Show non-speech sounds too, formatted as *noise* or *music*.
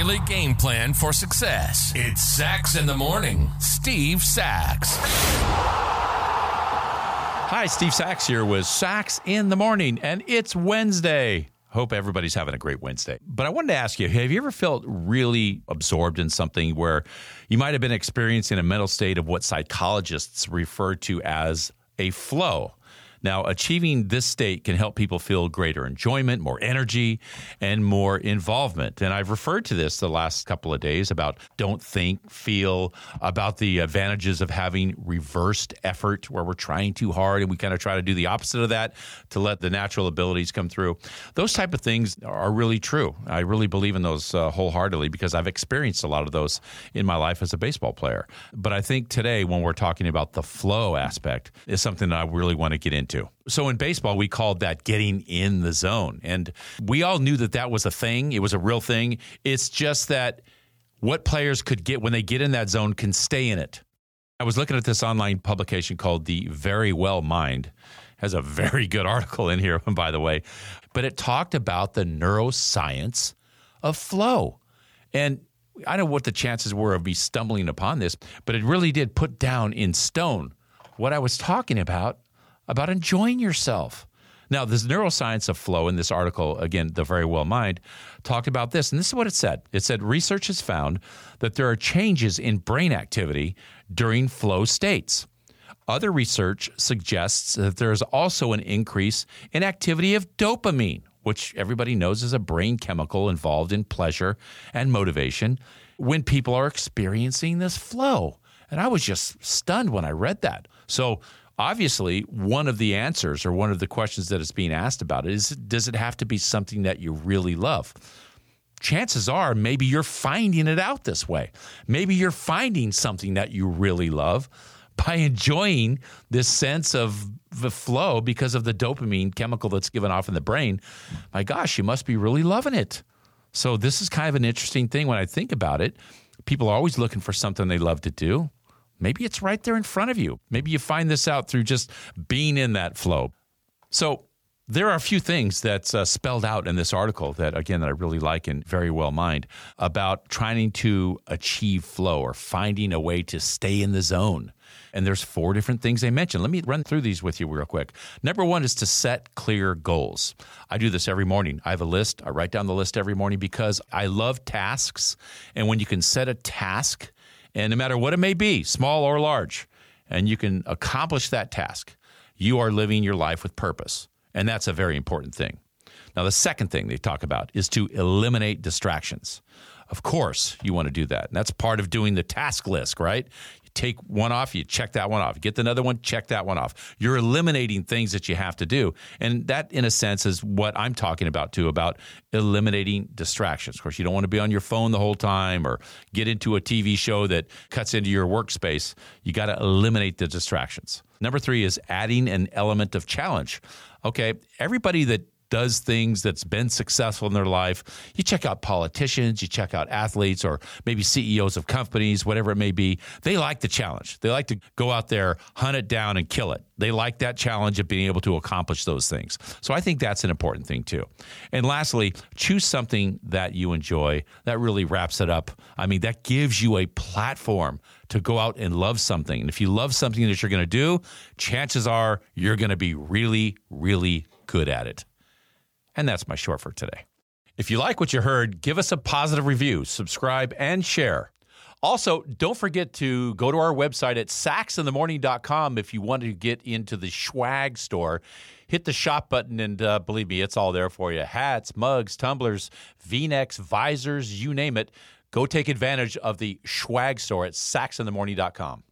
daily game plan for success. It's Sax in the Morning. Steve Sax. Hi, Steve Sax here with Sax in the Morning, and it's Wednesday. Hope everybody's having a great Wednesday. But I wanted to ask you have you ever felt really absorbed in something where you might have been experiencing a mental state of what psychologists refer to as a flow? Now, achieving this state can help people feel greater enjoyment, more energy, and more involvement. And I've referred to this the last couple of days about don't think, feel, about the advantages of having reversed effort where we're trying too hard and we kind of try to do the opposite of that to let the natural abilities come through. Those type of things are really true. I really believe in those uh, wholeheartedly because I've experienced a lot of those in my life as a baseball player. But I think today, when we're talking about the flow aspect, is something that I really want to get into. So in baseball, we called that getting in the zone. And we all knew that that was a thing, it was a real thing. It's just that what players could get when they get in that zone can stay in it. I was looking at this online publication called The Verywell Mind. Has a very good article in here, *laughs* by the way, but it talked about the neuroscience of flow. And I don't know what the chances were of me stumbling upon this, but it really did put down in stone what I was talking about about enjoying yourself. Now, this neuroscience of flow in this article, again, the Verywell Mind, talked about this. And this is what it said it said research has found that there are changes in brain activity during flow states. Other research suggests that there is also an increase in activity of dopamine, which everybody knows is a brain chemical involved in pleasure and motivation when people are experiencing this flow. And I was just stunned when I read that. So, obviously one of the answers or one of the questions that is being asked about it is does it have to be something that you really love? Chances are maybe you're finding it out this way. Maybe you're finding something that you really love by enjoying this sense of the flow because of the dopamine chemical that's given off in the brain. My gosh you must be really loving it. So this is kind of an interesting thing when i think about it. People are always looking for something they love to do Maybe it's right there in front of you. Maybe you find this out through just being in that flow. So, there are a few things that's uh, spelled out in this article that, again, that I really like and Verywell Mind about trying to achieve flow or finding a way to stay in the zone. And there's four different things they mention. Let me run through these with you real quick. Number one is to set clear goals. I do this every morning. I have a list. I write down the list every morning because I love tasks. And when you can set a task, and no matter what it may be, small or large, and you can accomplish that task, you are living your life with purpose. And that's a very important thing. Now, the second thing they talk about is to eliminate distractions. Of course, you want to do that. And that's part of doing the task list, right? Take one off, you check that one off. Get another one, check that one off. You're eliminating things that you have to do. And that, in a sense, is what I'm talking about too about eliminating distractions. Of course, you don't want to be on your phone the whole time or get into a TV show that cuts into your workspace. You got to eliminate the distractions. Number three is adding an element of challenge. Okay, everybody that does things that's been successful in their life. You check out politicians, you check out athletes, or maybe CEOs of companies, whatever it may be. They like the challenge. They like to go out there, hunt it down, and kill it. They like that challenge of being able to accomplish those things. So I think that's an important thing too. And lastly, choose something that you enjoy. That really wraps it up. I mean, that gives you a platform to go out and love something. And if you love something that you're going to do, chances are you're going to be really, really good at it. And that's my short for today. If you like what you heard, give us a positive review, subscribe, and share. Also, don't forget to go to our website at saxinthemorning.com if you want to get into the swag store. Hit the shop button, and uh, believe me, it's all there for you hats, mugs, tumblers, v necks, visors, you name it. Go take advantage of the swag store at saxinthemorning.com.